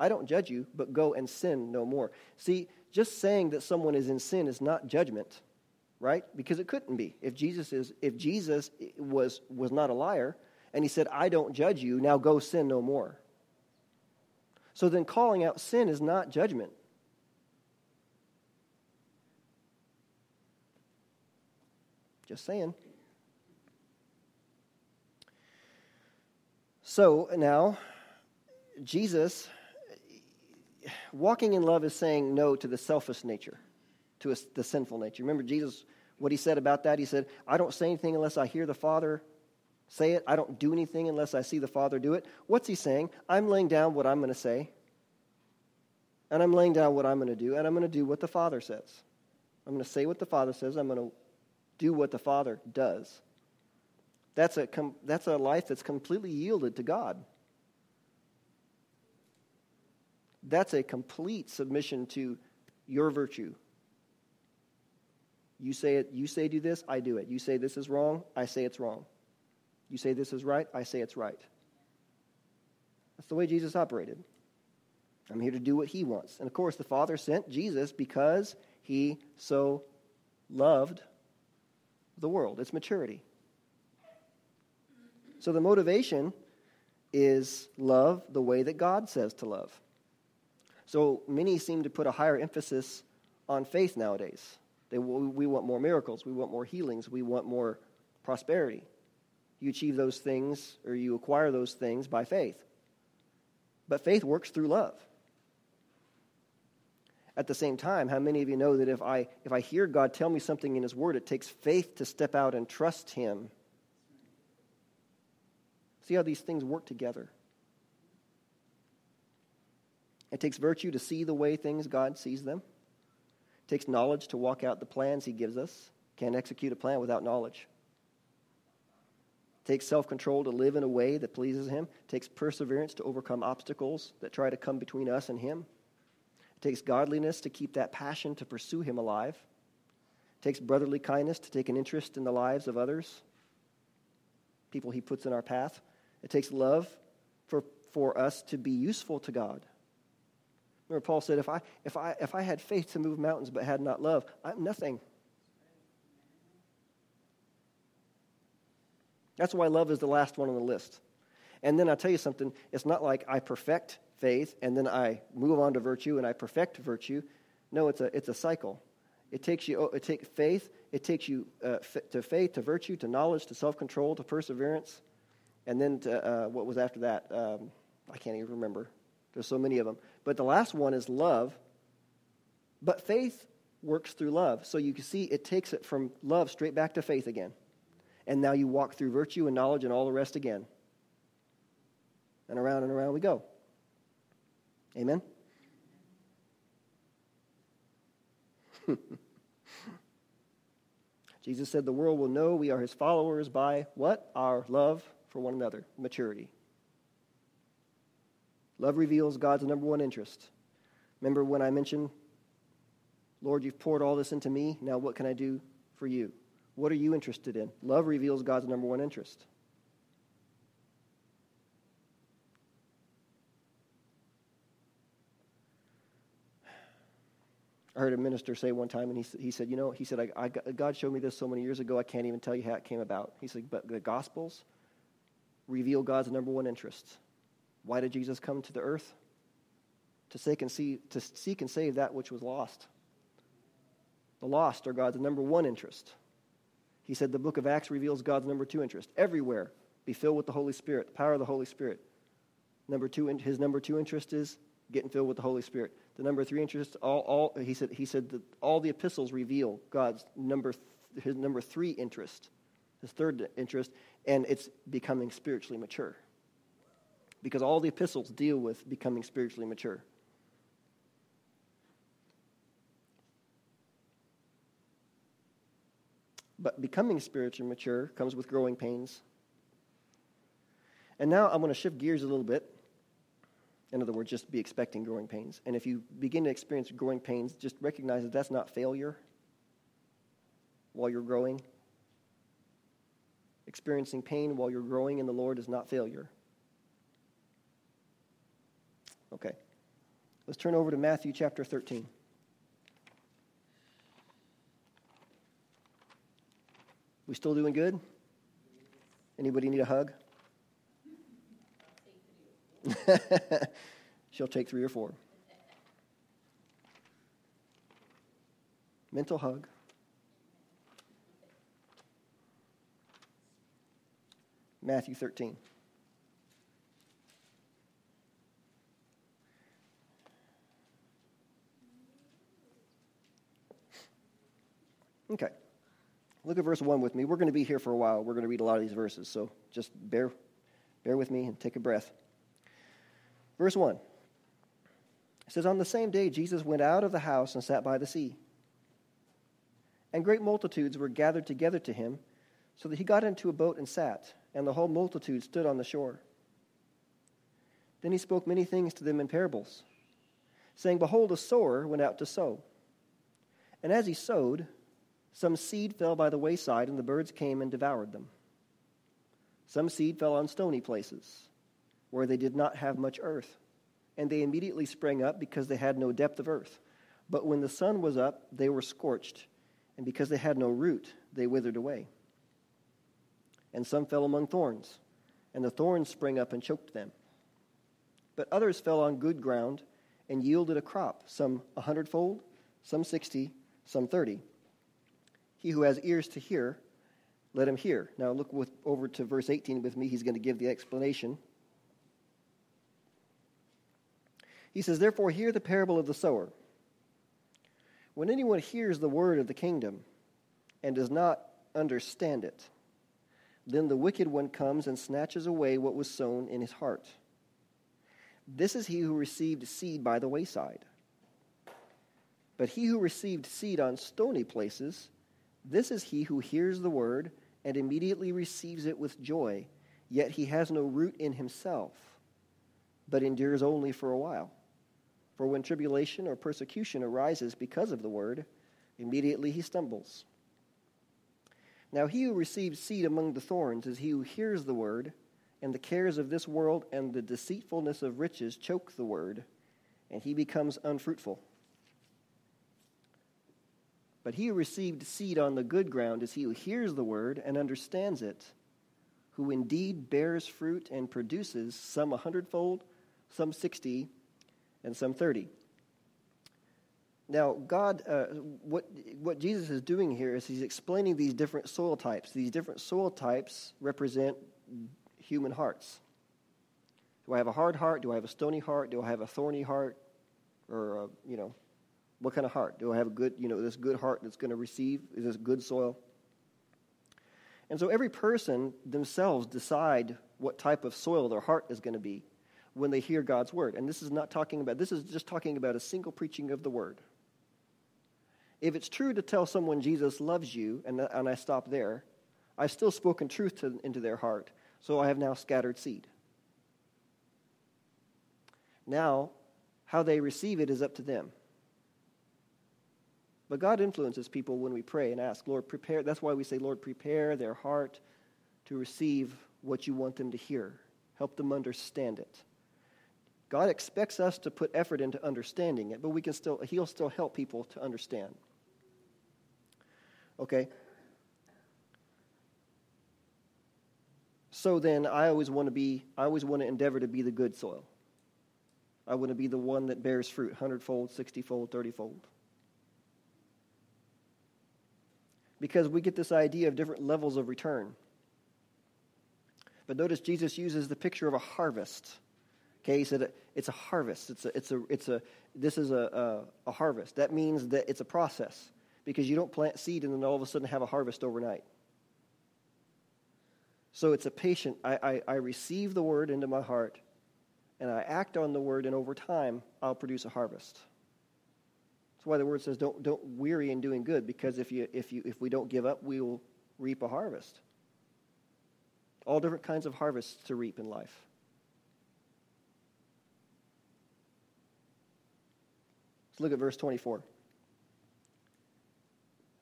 I don't judge you, but go and sin no more. See, just saying that someone is in sin is not judgment, right? Because it couldn't be. If Jesus is if Jesus was was not a liar and he said, "I don't judge you, now go sin no more." So then calling out sin is not judgment. Just saying. So now, Jesus, walking in love is saying no to the selfish nature, to the sinful nature. Remember Jesus, what he said about that? He said, I don't say anything unless I hear the Father say it. I don't do anything unless I see the Father do it. What's he saying? I'm laying down what I'm going to say, and I'm laying down what I'm going to do, and I'm going to do what the Father says. I'm going to say what the Father says. I'm going to do what the Father does. That's a, that's a life that's completely yielded to God. That's a complete submission to your virtue. You say it, you say do this, I do it. You say this is wrong, I say it's wrong. You say this is right, I say it's right. That's the way Jesus operated. I'm here to do what he wants. And of course, the Father sent Jesus because he so loved the world. It's maturity. So the motivation is love the way that God says to love. So many seem to put a higher emphasis on faith nowadays. They, we want more miracles, we want more healings, we want more prosperity. You achieve those things or you acquire those things by faith. But faith works through love. At the same time, how many of you know that if I, if I hear God tell me something in His Word, it takes faith to step out and trust Him See how these things work together. It takes virtue to see the way things God sees them. It takes knowledge to walk out the plans He gives us. Can't execute a plan without knowledge. It takes self control to live in a way that pleases Him. It takes perseverance to overcome obstacles that try to come between us and Him. It takes godliness to keep that passion to pursue Him alive. It takes brotherly kindness to take an interest in the lives of others, people He puts in our path. It takes love for, for us to be useful to God. Remember, Paul said, if I, if, I, if I had faith to move mountains but had not love, I'm nothing. That's why love is the last one on the list. And then I'll tell you something, it's not like I perfect faith and then I move on to virtue and I perfect virtue. No, it's a, it's a cycle. It takes you, it takes faith, it takes you uh, f- to faith, to virtue, to knowledge, to self control, to perseverance, and then to, uh, what was after that? Um, I can't even remember. There's so many of them. But the last one is love. But faith works through love. So you can see it takes it from love straight back to faith again. And now you walk through virtue and knowledge and all the rest again. And around and around we go. Amen? Jesus said, The world will know we are his followers by what? Our love for one another, maturity. Love reveals God's number one interest. Remember when I mentioned, Lord, you've poured all this into me. Now what can I do for you? What are you interested in? Love reveals God's number one interest. I heard a minister say one time, and he, he said, You know, he said, I, I, God showed me this so many years ago, I can't even tell you how it came about. He said, But the Gospels reveal God's number one interest. Why did Jesus come to the earth? To seek and, see, to seek and save that which was lost. The lost are God's number one interest. He said the book of Acts reveals God's number two interest. Everywhere, be filled with the Holy Spirit, the power of the Holy Spirit. Number two, his number two interest is getting filled with the Holy Spirit. The number three interest, all, all he said, he said that all the epistles reveal God's number, his number three interest his third interest, and it's becoming spiritually mature. Because all the epistles deal with becoming spiritually mature. But becoming spiritually mature comes with growing pains. And now I'm going to shift gears a little bit. In other words, just be expecting growing pains. And if you begin to experience growing pains, just recognize that that's not failure while you're growing. Experiencing pain while you're growing in the Lord is not failure. Okay. Let's turn over to Matthew chapter 13. We still doing good? Anybody need a hug? She'll take three or four. Mental hug. Matthew 13. Okay. Look at verse 1 with me. We're going to be here for a while. We're going to read a lot of these verses, so just bear, bear with me and take a breath. Verse 1 it says, On the same day, Jesus went out of the house and sat by the sea. And great multitudes were gathered together to him, so that he got into a boat and sat, and the whole multitude stood on the shore. Then he spoke many things to them in parables, saying, Behold, a sower went out to sow. And as he sowed, some seed fell by the wayside, and the birds came and devoured them. Some seed fell on stony places, where they did not have much earth, and they immediately sprang up because they had no depth of earth. But when the sun was up, they were scorched, and because they had no root, they withered away. And some fell among thorns, and the thorns sprang up and choked them. But others fell on good ground and yielded a crop, some a hundredfold, some sixty, some thirty. He who has ears to hear, let him hear. Now look with, over to verse 18 with me. He's going to give the explanation. He says, Therefore, hear the parable of the sower. When anyone hears the word of the kingdom and does not understand it, then the wicked one comes and snatches away what was sown in his heart. This is he who received seed by the wayside. But he who received seed on stony places, this is he who hears the word and immediately receives it with joy, yet he has no root in himself, but endures only for a while. For when tribulation or persecution arises because of the word, immediately he stumbles. Now he who receives seed among the thorns is he who hears the word, and the cares of this world and the deceitfulness of riches choke the word, and he becomes unfruitful. But he who received seed on the good ground is he who hears the word and understands it, who indeed bears fruit and produces some a hundredfold, some sixty, and some thirty. Now, God, uh, what, what Jesus is doing here is he's explaining these different soil types. These different soil types represent human hearts. Do I have a hard heart? Do I have a stony heart? Do I have a thorny heart? Or, a, you know, what kind of heart? Do I have a good, you know, this good heart that's going to receive? Is this good soil? And so every person themselves decide what type of soil their heart is going to be when they hear God's word. And this is not talking about, this is just talking about a single preaching of the word. If it's true to tell someone Jesus loves you, and, and I stop there, I've still spoken truth to, into their heart, so I have now scattered seed. Now, how they receive it is up to them. But God influences people when we pray and ask, Lord, prepare. That's why we say, Lord, prepare their heart to receive what you want them to hear. Help them understand it. God expects us to put effort into understanding it, but we can still, He'll still help people to understand. Okay? So then I always want to be, I always want to endeavor to be the good soil. I want to be the one that bears fruit, hundredfold, sixtyfold, thirtyfold. Because we get this idea of different levels of return. But notice Jesus uses the picture of a harvest. Okay, he said it's a harvest. It's a, it's a, it's a, this is a, a, a harvest. That means that it's a process because you don't plant seed and then all of a sudden have a harvest overnight. So it's a patient. I, I, I receive the word into my heart and I act on the word, and over time, I'll produce a harvest. That's why the word says don't, don't weary in doing good, because if, you, if, you, if we don't give up, we will reap a harvest. All different kinds of harvests to reap in life. Let's look at verse 24.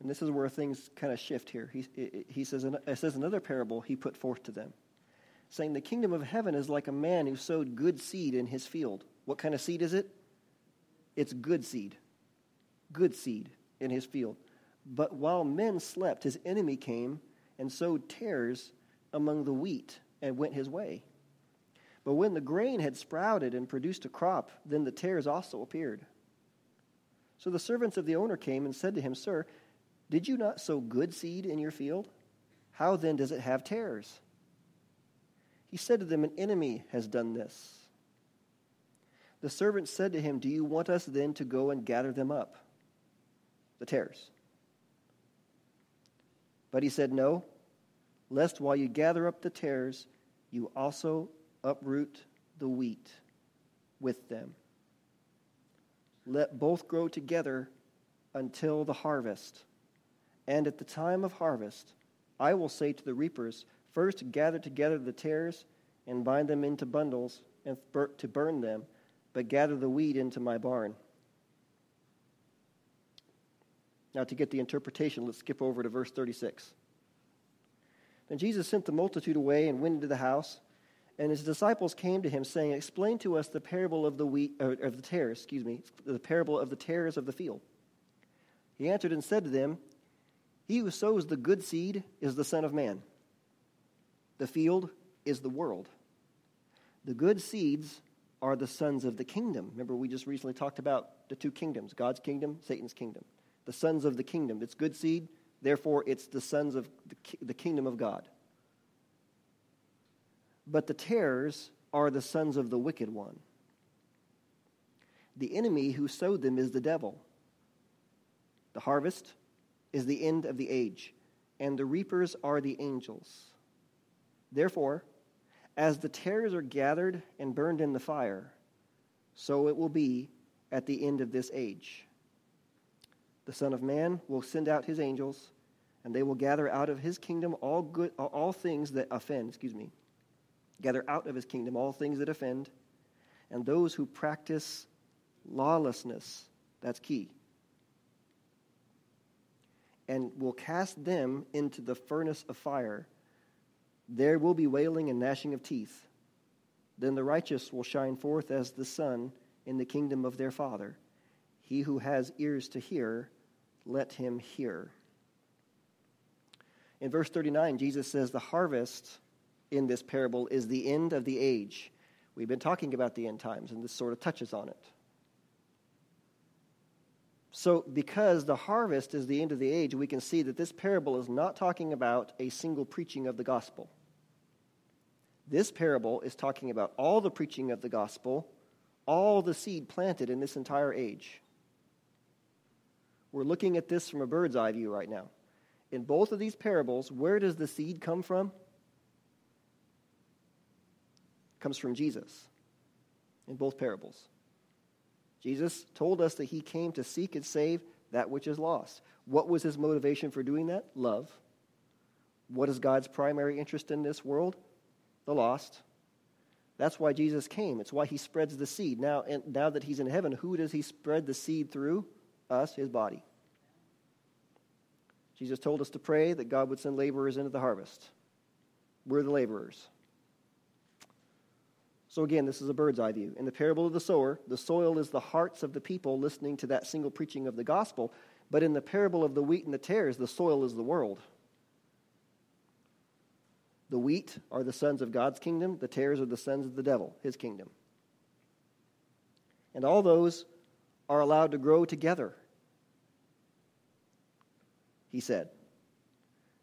And this is where things kind of shift here. He, he says, it says another parable he put forth to them, saying, The kingdom of heaven is like a man who sowed good seed in his field. What kind of seed is it? It's good seed. Good seed in his field. But while men slept, his enemy came and sowed tares among the wheat and went his way. But when the grain had sprouted and produced a crop, then the tares also appeared. So the servants of the owner came and said to him, Sir, did you not sow good seed in your field? How then does it have tares? He said to them, An enemy has done this. The servant said to him, Do you want us then to go and gather them up? The tares. But he said, No, lest while you gather up the tares, you also uproot the wheat with them. Let both grow together until the harvest. And at the time of harvest, I will say to the reapers, First gather together the tares and bind them into bundles and to burn them, but gather the wheat into my barn. Now, to get the interpretation, let's skip over to verse 36. Then Jesus sent the multitude away and went into the house. And his disciples came to him, saying, Explain to us the parable of the wheat, or of the tares, excuse me, the parable of the tares of the field. He answered and said to them, He who sows the good seed is the Son of Man. The field is the world. The good seeds are the sons of the kingdom. Remember, we just recently talked about the two kingdoms God's kingdom, Satan's kingdom. The sons of the kingdom. It's good seed, therefore, it's the sons of the kingdom of God. But the tares are the sons of the wicked one. The enemy who sowed them is the devil. The harvest is the end of the age, and the reapers are the angels. Therefore, as the tares are gathered and burned in the fire, so it will be at the end of this age. The Son of Man will send out his angels, and they will gather out of his kingdom all good all things that offend, excuse me, gather out of his kingdom all things that offend, and those who practice lawlessness. That's key. And will cast them into the furnace of fire. There will be wailing and gnashing of teeth. Then the righteous will shine forth as the sun in the kingdom of their Father. He who has ears to hear, let him hear. In verse 39, Jesus says, The harvest in this parable is the end of the age. We've been talking about the end times, and this sort of touches on it. So, because the harvest is the end of the age, we can see that this parable is not talking about a single preaching of the gospel. This parable is talking about all the preaching of the gospel, all the seed planted in this entire age. We're looking at this from a bird's eye view right now. In both of these parables, where does the seed come from? comes from Jesus in both parables. Jesus told us that he came to seek and save that which is lost. What was his motivation for doing that? Love. What is God's primary interest in this world? The lost. That's why Jesus came. It's why he spreads the seed. Now, and now that he's in heaven, who does he spread the seed through? Us, his body. Jesus told us to pray that God would send laborers into the harvest. We're the laborers. So again, this is a bird's eye view. In the parable of the sower, the soil is the hearts of the people listening to that single preaching of the gospel. But in the parable of the wheat and the tares, the soil is the world. The wheat are the sons of God's kingdom, the tares are the sons of the devil, his kingdom. And all those are allowed to grow together, he said.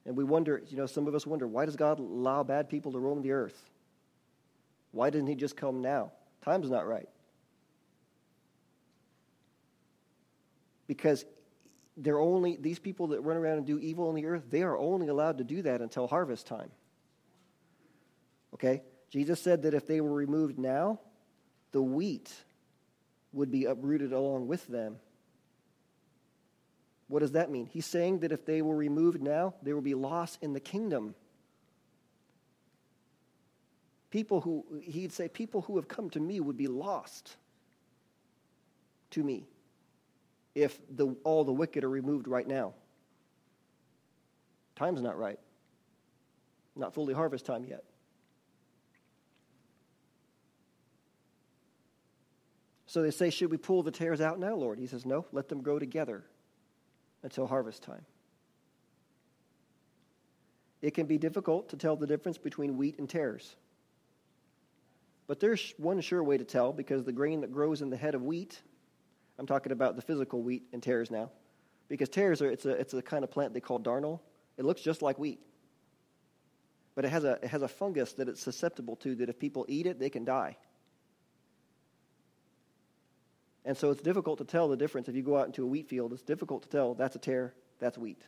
And we wonder, you know, some of us wonder, why does God allow bad people to roam the earth? Why didn't he just come now? Time's not right. Because they're only, these people that run around and do evil on the earth, they are only allowed to do that until harvest time. Okay? Jesus said that if they were removed now, the wheat would be uprooted along with them. What does that mean? He's saying that if they were removed now, there will be loss in the kingdom. People who, he'd say, people who have come to me would be lost to me if the, all the wicked are removed right now. Time's not right. Not fully harvest time yet. So they say, Should we pull the tares out now, Lord? He says, No, let them grow together until harvest time. It can be difficult to tell the difference between wheat and tares. But there's one sure way to tell because the grain that grows in the head of wheat, I'm talking about the physical wheat and tares now, because tares are it's a it's a kind of plant they call darnel. It looks just like wheat. But it has a it has a fungus that it's susceptible to that if people eat it, they can die. And so it's difficult to tell the difference. If you go out into a wheat field, it's difficult to tell that's a tare, that's wheat,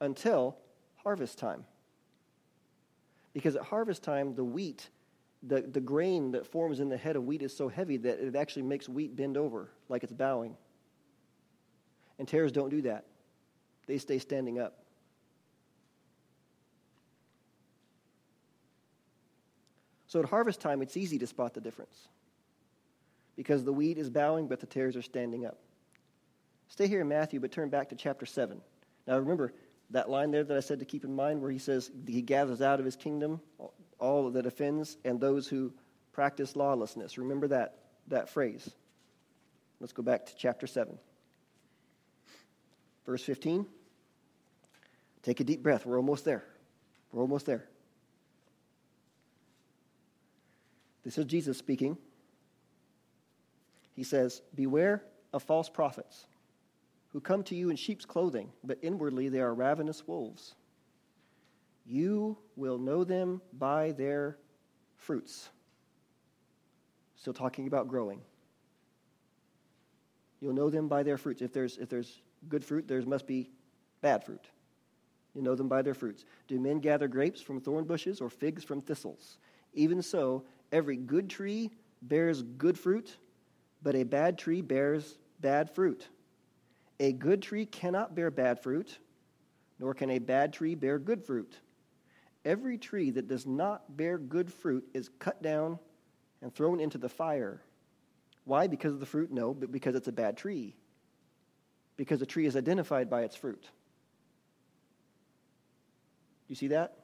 until harvest time. Because at harvest time, the wheat, the, the grain that forms in the head of wheat is so heavy that it actually makes wheat bend over like it's bowing. And tares don't do that, they stay standing up. So at harvest time, it's easy to spot the difference because the wheat is bowing, but the tares are standing up. Stay here in Matthew, but turn back to chapter 7. Now remember that line there that I said to keep in mind where he says he gathers out of his kingdom all that offends and those who practice lawlessness. Remember that, that phrase. Let's go back to chapter 7. Verse 15. Take a deep breath. We're almost there. We're almost there. This is Jesus speaking he says, Beware of false prophets who come to you in sheep's clothing, but inwardly they are ravenous wolves. You will know them by their fruits. Still talking about growing. You'll know them by their fruits. If there's, if there's good fruit, there must be bad fruit. You know them by their fruits. Do men gather grapes from thorn bushes or figs from thistles? Even so, every good tree bears good fruit, but a bad tree bears bad fruit. A good tree cannot bear bad fruit, nor can a bad tree bear good fruit. Every tree that does not bear good fruit is cut down and thrown into the fire. Why? Because of the fruit? No, but because it's a bad tree. Because a tree is identified by its fruit. You see that?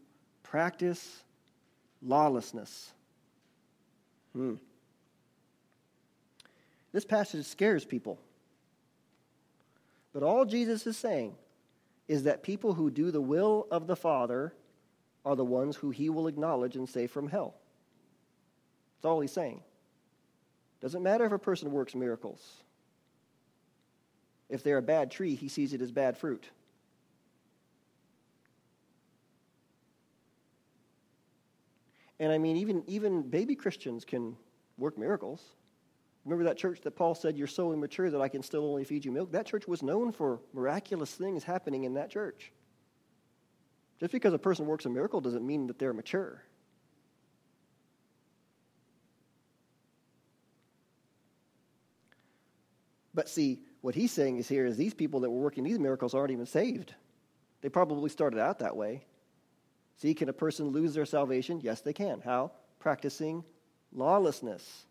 practice lawlessness. Hmm. This passage scares people. But all Jesus is saying is that people who do the will of the Father are the ones who he will acknowledge and save from hell. That's all he's saying. Doesn't matter if a person works miracles. If they're a bad tree, he sees it as bad fruit. And I mean, even, even baby Christians can work miracles. Remember that church that Paul said, You're so immature that I can still only feed you milk? That church was known for miraculous things happening in that church. Just because a person works a miracle doesn't mean that they're mature. But see, what he's saying is here is these people that were working these miracles aren't even saved. They probably started out that way. See, can a person lose their salvation? Yes, they can. How? Practicing lawlessness.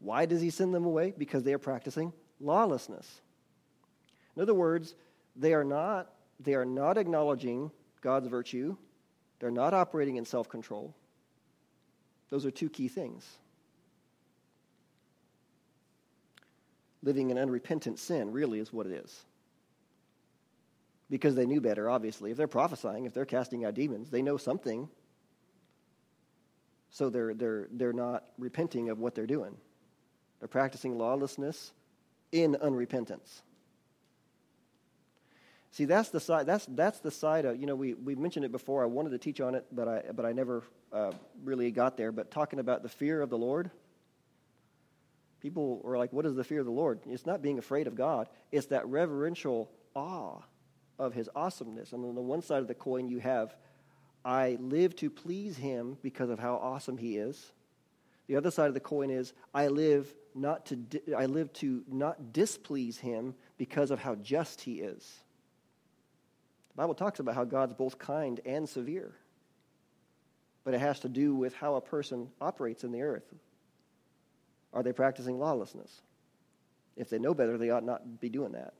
Why does he send them away? Because they are practicing lawlessness. In other words, they are not, they are not acknowledging God's virtue. They're not operating in self control. Those are two key things. Living in unrepentant sin really is what it is because they knew better, obviously. If they're prophesying, if they're casting out demons, they know something. So they're, they're, they're not repenting of what they're doing. They're practicing lawlessness in unrepentance. See, that's the side. That's that's the side of you know we we mentioned it before. I wanted to teach on it, but I but I never uh, really got there. But talking about the fear of the Lord, people are like, "What is the fear of the Lord?" It's not being afraid of God. It's that reverential awe of His awesomeness. And on the one side of the coin, you have, "I live to please Him because of how awesome He is." The other side of the coin is, "I live not to di- I live to not displease Him because of how just He is." The Bible talks about how God's both kind and severe. But it has to do with how a person operates in the earth. Are they practicing lawlessness? If they know better, they ought not be doing that.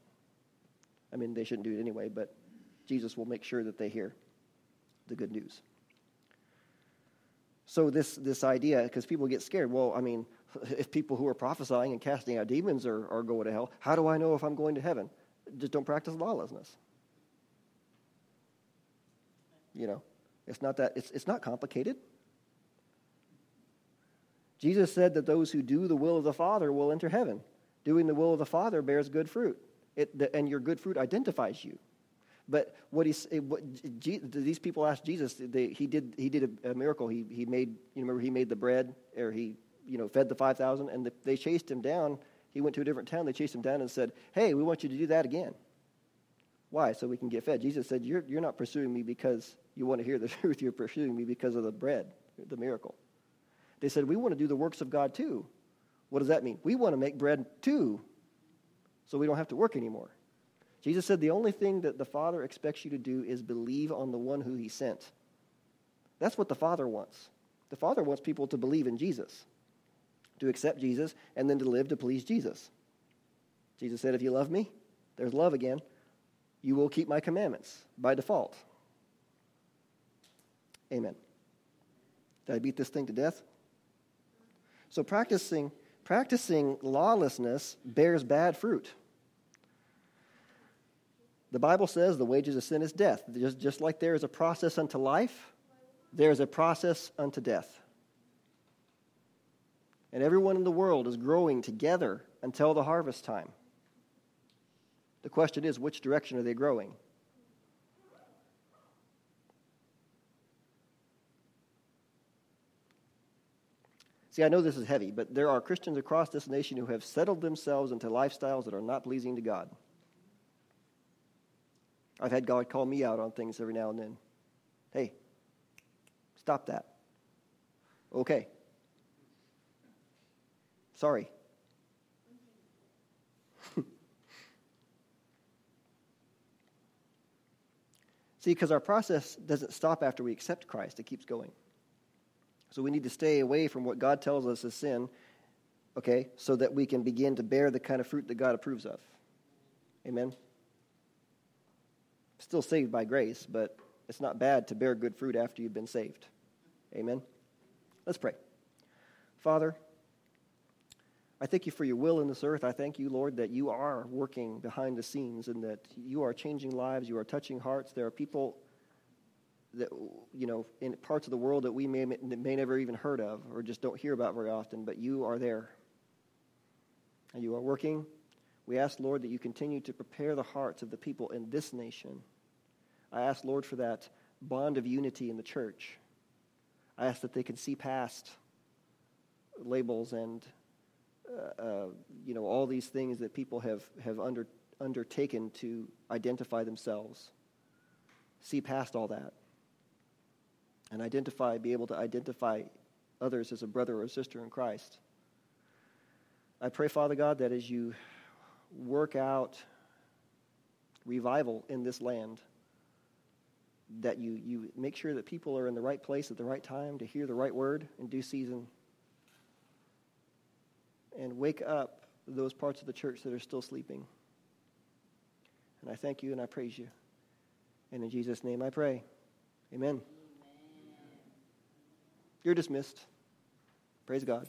I mean, they shouldn't do it anyway, but Jesus will make sure that they hear the good news. So this this idea, because people get scared. Well, I mean, if people who are prophesying and casting out demons are, are going to hell, how do I know if I'm going to heaven? Just don't practice lawlessness. You know, it's not that it's it's not complicated. Jesus said that those who do the will of the Father will enter heaven. Doing the will of the Father bears good fruit, it, the, and your good fruit identifies you. But what, he, what these people asked Jesus, they, he did, he did a, a, miracle. He, he made, you remember, he made the bread, or he, you know, fed the 5,000, and the, they chased him down. He went to a different town. They chased him down and said, hey, we want you to do that again. Why? So we can get fed. Jesus said, you're, you're not pursuing me because you want to hear the truth. You're pursuing me because of the bread, the miracle. They said, We want to do the works of God too. What does that mean? We want to make bread too, so we don't have to work anymore. Jesus said, The only thing that the Father expects you to do is believe on the one who he sent. That's what the Father wants. The Father wants people to believe in Jesus, to accept Jesus, and then to live to please Jesus. Jesus said, If you love me, there's love again, you will keep my commandments by default. Amen. Did I beat this thing to death? So practicing practicing lawlessness bears bad fruit. The Bible says the wages of sin is death. Just, just like there is a process unto life, there is a process unto death. And everyone in the world is growing together until the harvest time. The question is, which direction are they growing? See, I know this is heavy, but there are Christians across this nation who have settled themselves into lifestyles that are not pleasing to God. I've had God call me out on things every now and then. Hey, stop that. Okay. Sorry. See, because our process doesn't stop after we accept Christ, it keeps going. So we need to stay away from what God tells us is sin, okay, so that we can begin to bear the kind of fruit that God approves of. Amen? Still saved by grace, but it's not bad to bear good fruit after you've been saved. Amen? Let's pray. Father, I thank you for your will in this earth. I thank you, Lord, that you are working behind the scenes and that you are changing lives, you are touching hearts. There are people that you know in parts of the world that we may may never even heard of or just don't hear about very often but you are there. And you are working. We ask lord that you continue to prepare the hearts of the people in this nation. I ask lord for that bond of unity in the church. I ask that they can see past labels and uh, uh, you know all these things that people have have under, undertaken to identify themselves. See past all that and identify, be able to identify others as a brother or sister in Christ. I pray, Father God, that as you work out revival in this land, that you, you make sure that people are in the right place at the right time to hear the right word in due season, and wake up those parts of the church that are still sleeping. And I thank you and I praise you. And in Jesus' name I pray. Amen. You're dismissed. Praise God.